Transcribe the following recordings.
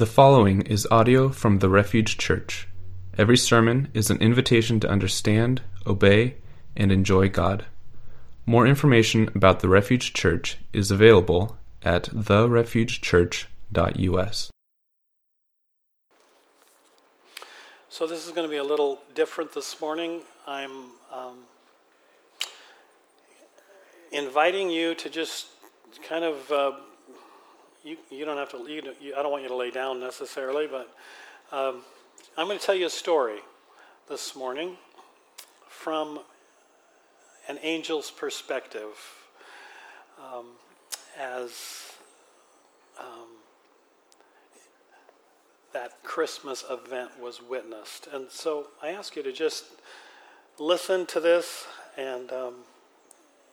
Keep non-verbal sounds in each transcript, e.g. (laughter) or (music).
The following is audio from the Refuge Church. Every sermon is an invitation to understand, obey, and enjoy God. More information about the Refuge Church is available at therefugechurch.us. So, this is going to be a little different this morning. I'm um, inviting you to just kind of uh, you, you don't have to, you, you, I don't want you to lay down necessarily, but um, I'm going to tell you a story this morning from an angel's perspective um, as um, that Christmas event was witnessed. And so I ask you to just listen to this and, um,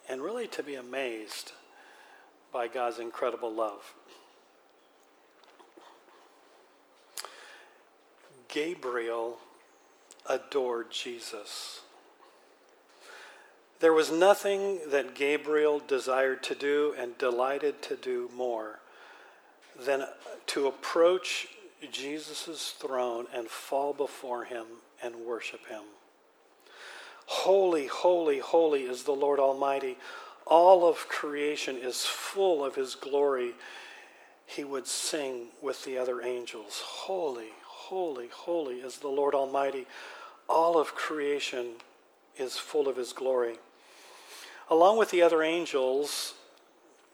and really to be amazed by God's incredible love. Gabriel adored Jesus. There was nothing that Gabriel desired to do and delighted to do more than to approach Jesus' throne and fall before him and worship him. Holy, holy, holy is the Lord Almighty. All of creation is full of his glory. He would sing with the other angels Holy, Holy, holy is the Lord Almighty. All of creation is full of his glory. Along with the other angels,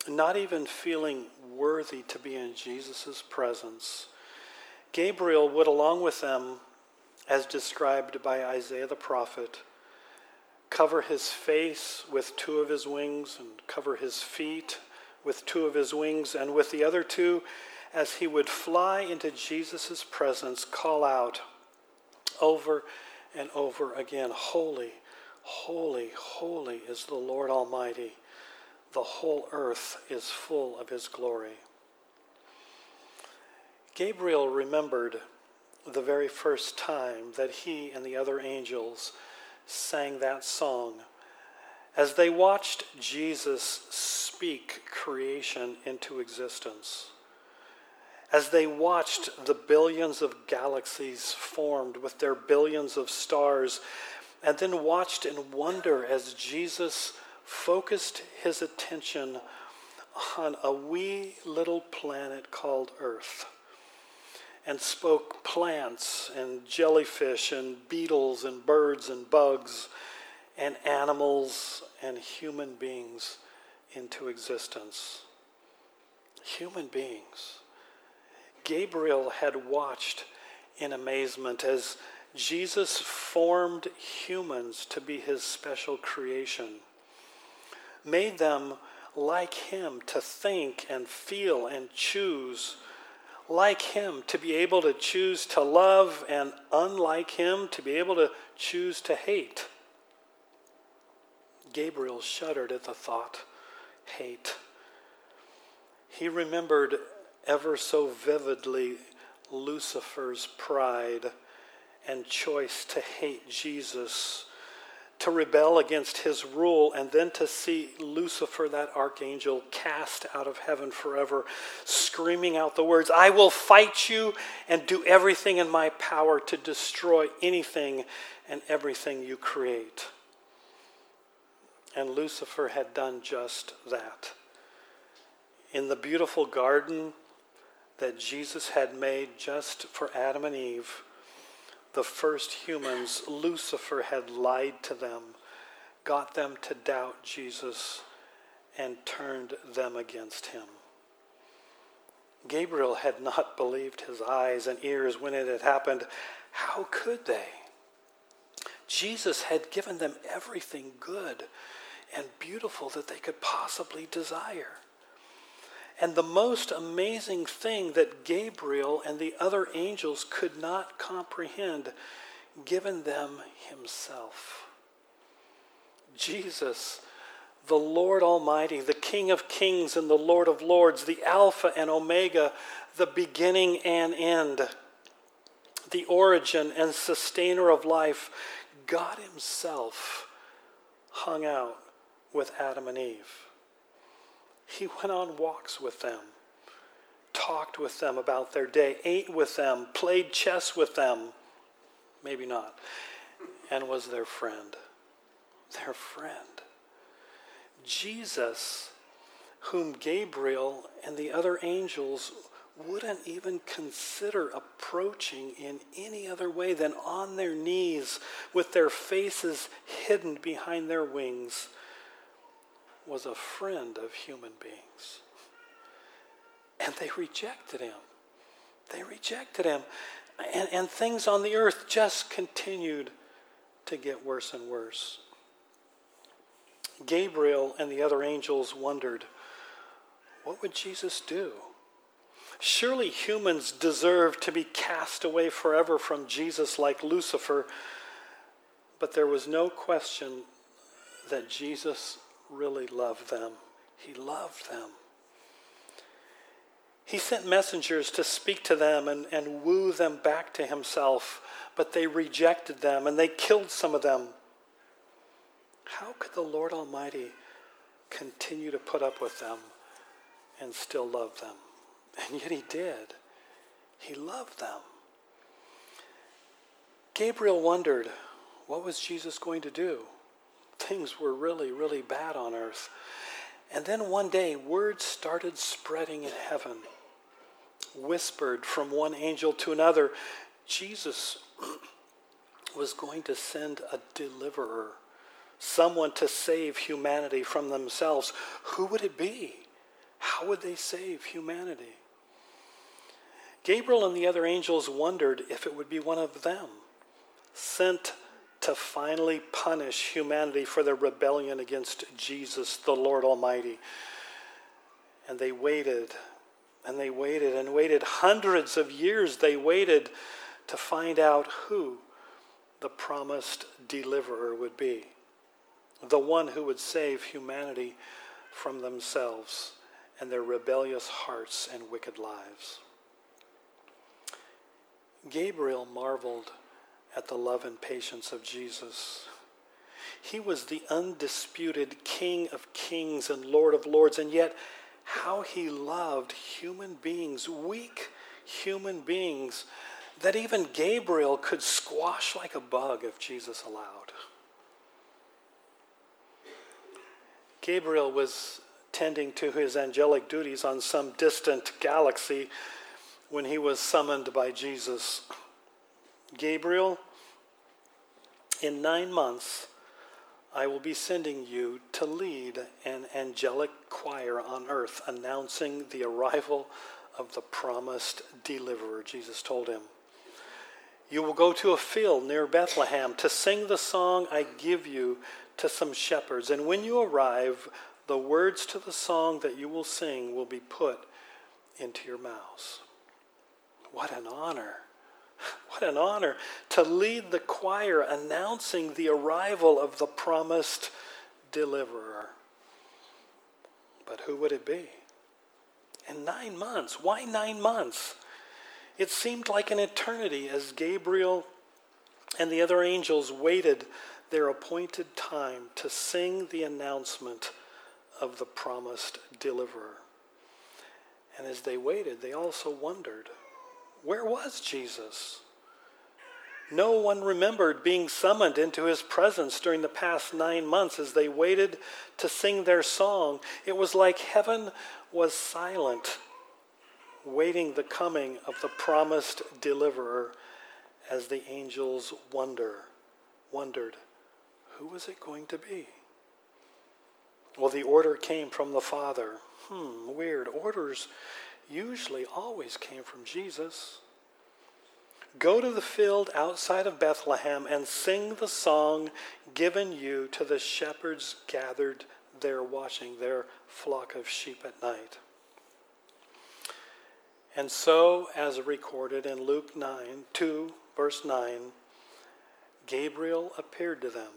not even feeling worthy to be in Jesus' presence, Gabriel would, along with them, as described by Isaiah the prophet, cover his face with two of his wings and cover his feet with two of his wings, and with the other two, as he would fly into Jesus' presence, call out over and over again Holy, holy, holy is the Lord Almighty. The whole earth is full of his glory. Gabriel remembered the very first time that he and the other angels sang that song as they watched Jesus speak creation into existence as they watched the billions of galaxies formed with their billions of stars, and then watched in wonder as Jesus focused his attention on a wee little planet called Earth and spoke plants and jellyfish and beetles and birds and bugs and animals and human beings into existence. Human beings. Gabriel had watched in amazement as Jesus formed humans to be his special creation, made them like him to think and feel and choose, like him to be able to choose to love, and unlike him to be able to choose to hate. Gabriel shuddered at the thought hate. He remembered ever so vividly Lucifer's pride and choice to hate Jesus, to rebel against his rule, and then to see Lucifer, that archangel, cast out of heaven forever, screaming out the words, I will fight you and do everything in my power to destroy anything and everything you create. And Lucifer had done just that. In the beautiful garden, that Jesus had made just for Adam and Eve, the first humans, Lucifer had lied to them, got them to doubt Jesus, and turned them against him. Gabriel had not (laughs) believed his eyes and ears when it had happened. How could they? Jesus had given them everything good and beautiful that they could possibly desire. And the most amazing thing that Gabriel and the other angels could not comprehend, given them himself. Jesus, the Lord Almighty, the King of kings and the Lord of lords, the Alpha and Omega, the beginning and end, the origin and sustainer of life, God Himself hung out with Adam and Eve. He went on walks with them, talked with them about their day, ate with them, played chess with them, maybe not, and was their friend. Their friend. Jesus, whom Gabriel and the other angels wouldn't even consider approaching in any other way than on their knees with their faces hidden behind their wings, was a friend of human beings. And they rejected him. They rejected him. And, and things on the earth just continued to get worse and worse. Gabriel and the other angels wondered what would Jesus do? Surely humans deserve to be cast away forever from Jesus like Lucifer. But there was no question that Jesus really loved them. He loved them. He sent messengers to speak to them and, and woo them back to himself, but they rejected them and they killed some of them. How could the Lord Almighty continue to put up with them and still love them? And yet he did. He loved them. Gabriel wondered, what was Jesus going to do? Things were really, really bad on earth. And then one day, words started spreading in heaven, whispered from one angel to another. Jesus (clears throat) was going to send a deliverer, someone to save humanity from themselves. Who would it be? How would they save humanity? Gabriel and the other angels wondered if it would be one of them, sent to finally punish humanity for their rebellion against Jesus, the Lord Almighty. And they waited, and they waited, and waited. Hundreds of years they waited to find out who the promised deliverer would be, the one who would save humanity from themselves and their rebellious hearts and wicked lives. Gabriel marveled at the love and patience of Jesus. He was the undisputed King of kings and Lord of lords, and yet how he loved human beings, weak human beings, that even Gabriel could squash like a bug if Jesus allowed. Gabriel was tending to his angelic duties on some distant galaxy when he was summoned by Jesus. Gabriel, in nine months, I will be sending you to lead an angelic choir on earth announcing the arrival of the promised deliverer, Jesus told him. You will go to a field near Bethlehem to sing the song I give you to some shepherds. And when you arrive, the words to the song that you will sing will be put into your mouths. What an honor. (laughs) What an honor to lead the choir announcing the arrival of the promised deliverer. But who would it be? In nine months. Why nine months? It seemed like an eternity as Gabriel and the other angels waited their appointed time to sing the announcement of the promised deliverer. And as they waited, they also wondered where was Jesus? No one remembered being summoned into his presence during the past nine months as they waited to sing their song. It was like heaven was silent, waiting the coming of the promised deliverer as the angels wonder, wondered, who was it going to be? Well, the order came from the Father. Hmm, weird. Orders usually always came from Jesus. Go to the field outside of Bethlehem and sing the song given you to the shepherds gathered there watching their flock of sheep at night. And so, as recorded in Luke 9, 2, verse 9, Gabriel appeared to them,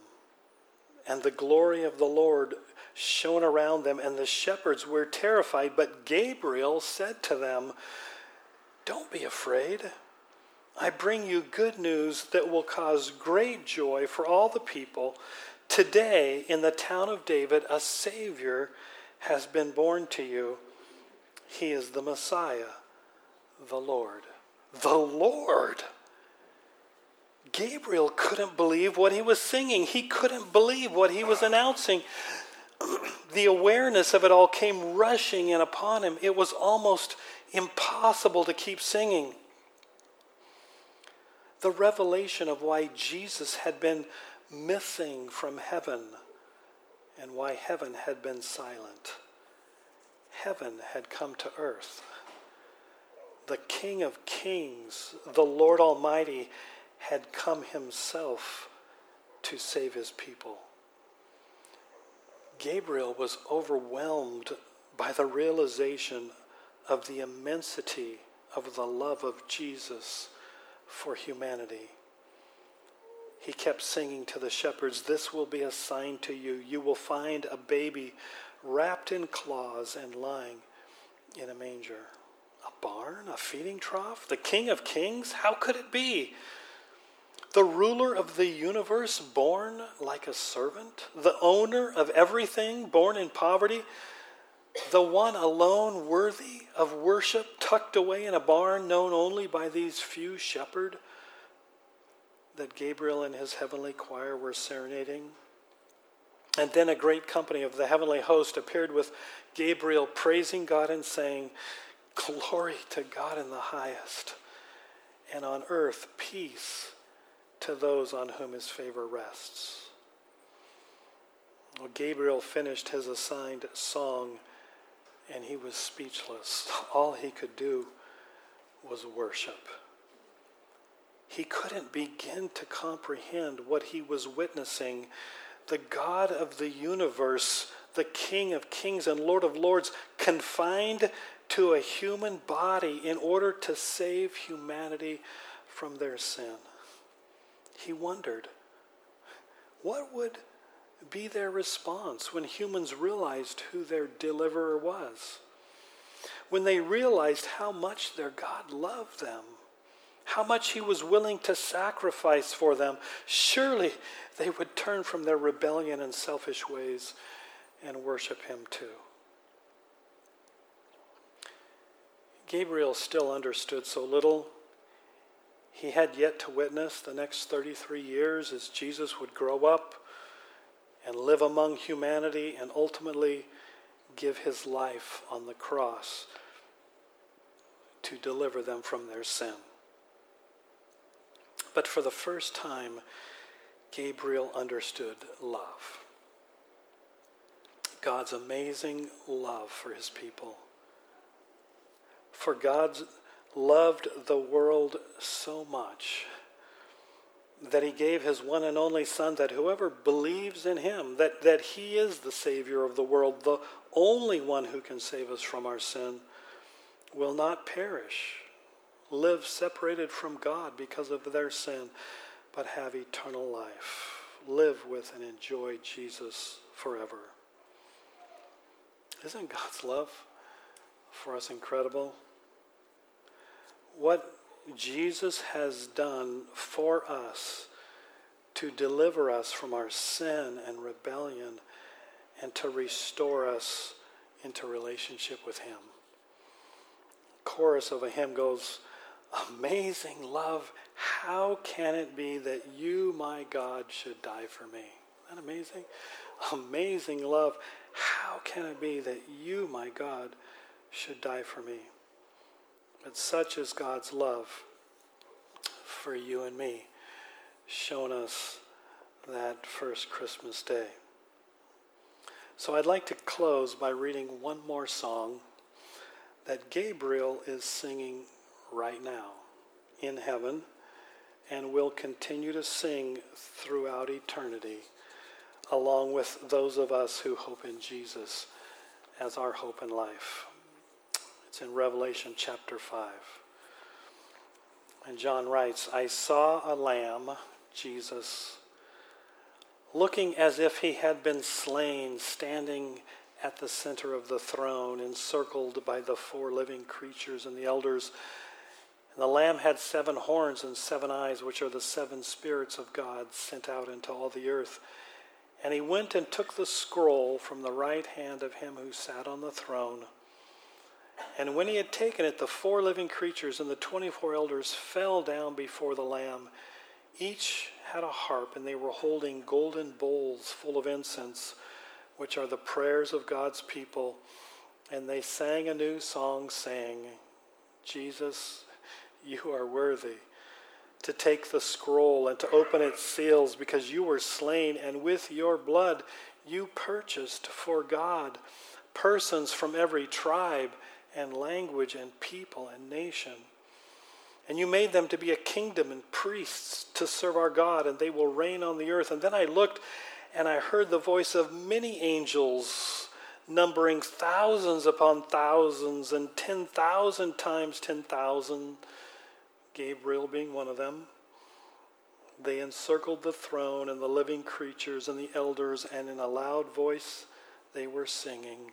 and the glory of the Lord shone around them, and the shepherds were terrified. But Gabriel said to them, Don't be afraid. I bring you good news that will cause great joy for all the people. Today, in the town of David, a Savior has been born to you. He is the Messiah, the Lord. The Lord. Gabriel couldn't believe what he was singing. He couldn't believe what he was announcing. The awareness of it all came rushing in upon him. It was almost impossible to keep singing. The revelation of why Jesus had been missing from heaven and why heaven had been silent. Heaven had come to earth. The King of Kings, the Lord Almighty, had come himself to save his people. Gabriel was overwhelmed by the realization of the immensity of the love of Jesus for humanity. He kept singing to the shepherds, This will be a sign to you. You will find a baby wrapped in cloths and lying in a manger. A barn? A feeding trough? The King of Kings? How could it be? The ruler of the universe, born like a servant, the owner of everything, born in poverty, the one alone worthy of worship, tucked away in a barn known only by these few shepherd that Gabriel and his heavenly choir were serenading. And then a great company of the heavenly host appeared with Gabriel praising God and saying, Glory to God in the highest, and on earth peace to those on whom his favor rests. Well, Gabriel finished his assigned song and he was speechless. (laughs) All he could do was worship. He couldn't begin to comprehend what he was witnessing. The God of the universe, the King of kings and Lord of lords, confined to a human body in order to save humanity from their sin. He wondered, what would be their response when humans realized who their deliverer was? When they realized how much their God loved them? how much he was willing to sacrifice for them, surely they would turn from their rebellion and selfish ways and worship him too. Gabriel still understood so little. He had yet to witness the next 33 years as Jesus would grow up and live among humanity and ultimately give his life on the cross to deliver them from their sin. But for the first time, Gabriel understood love. God's amazing love for his people. For God loved the world so much that he gave his one and only Son, that whoever believes in him, that, that he is the Savior of the world, the only one who can save us from our sin, will not perish live separated from God because of their sin, but have eternal life. Live with and enjoy Jesus forever. Isn't God's love for us incredible? What Jesus has done for us to deliver us from our sin and rebellion and to restore us into relationship with Him. Chorus of a hymn goes, Amazing love. How can it be that you, my God, should die for me? Isn't that amazing? Amazing love. How can it be that you, my God, should die for me? But such is God's love for you and me, shown us that first Christmas day. So I'd like to close by reading one more song that Gabriel is singing right now in heaven and will continue to sing throughout eternity, along with those of us who hope in Jesus as our hope in life. It's in Revelation chapter 5. And John writes, I saw a lamb, Jesus, looking as if he had been slain, standing at the center of the throne, encircled by the four living creatures and the elders and the Lamb had seven horns and seven eyes, which are the seven spirits of God sent out into all the earth. And he went and took the scroll from the right hand of him who sat on the throne. And when he had taken it, the four living creatures and the 24 elders fell down before the Lamb. Each had a harp, and they were holding golden bowls full of incense, which are the prayers of God's people. And they sang a new song, saying, Jesus, you are worthy to take the scroll and to open its seals because you were slain, and with your blood you purchased for God persons from every tribe and language and people and nation. And you made them to be a kingdom and priests to serve our God, and they will reign on the earth. And then I looked and I heard the voice of many angels, numbering thousands upon thousands and 10,000 times 10,000, Gabriel being one of them. They encircled the throne and the living creatures and the elders, and in a loud voice they were singing.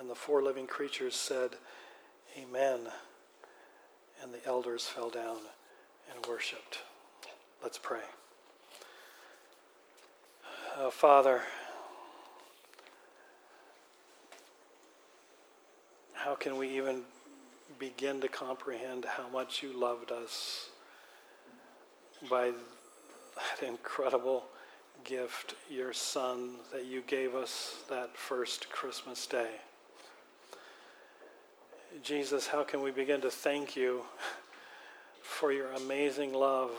And the four living creatures said, Amen. And the elders fell down and worshiped. Let's pray. Uh, Father, how can we even begin to comprehend how much you loved us by that incredible gift, your Son, that you gave us that first Christmas day? Jesus, how can we begin to thank you for your amazing love,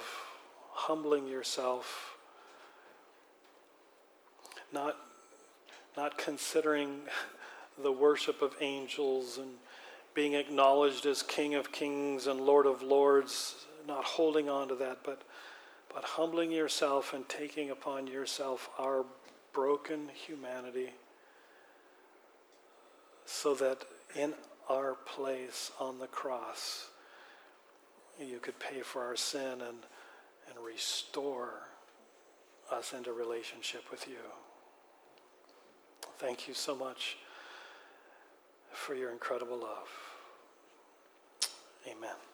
humbling yourself, not, not considering the worship of angels and being acknowledged as King of Kings and Lord of Lords, not holding on to that, but, but humbling yourself and taking upon yourself our broken humanity so that in our place on the cross, you could pay for our sin and, and restore us into relationship with you. Thank you so much for your incredible love. Amen.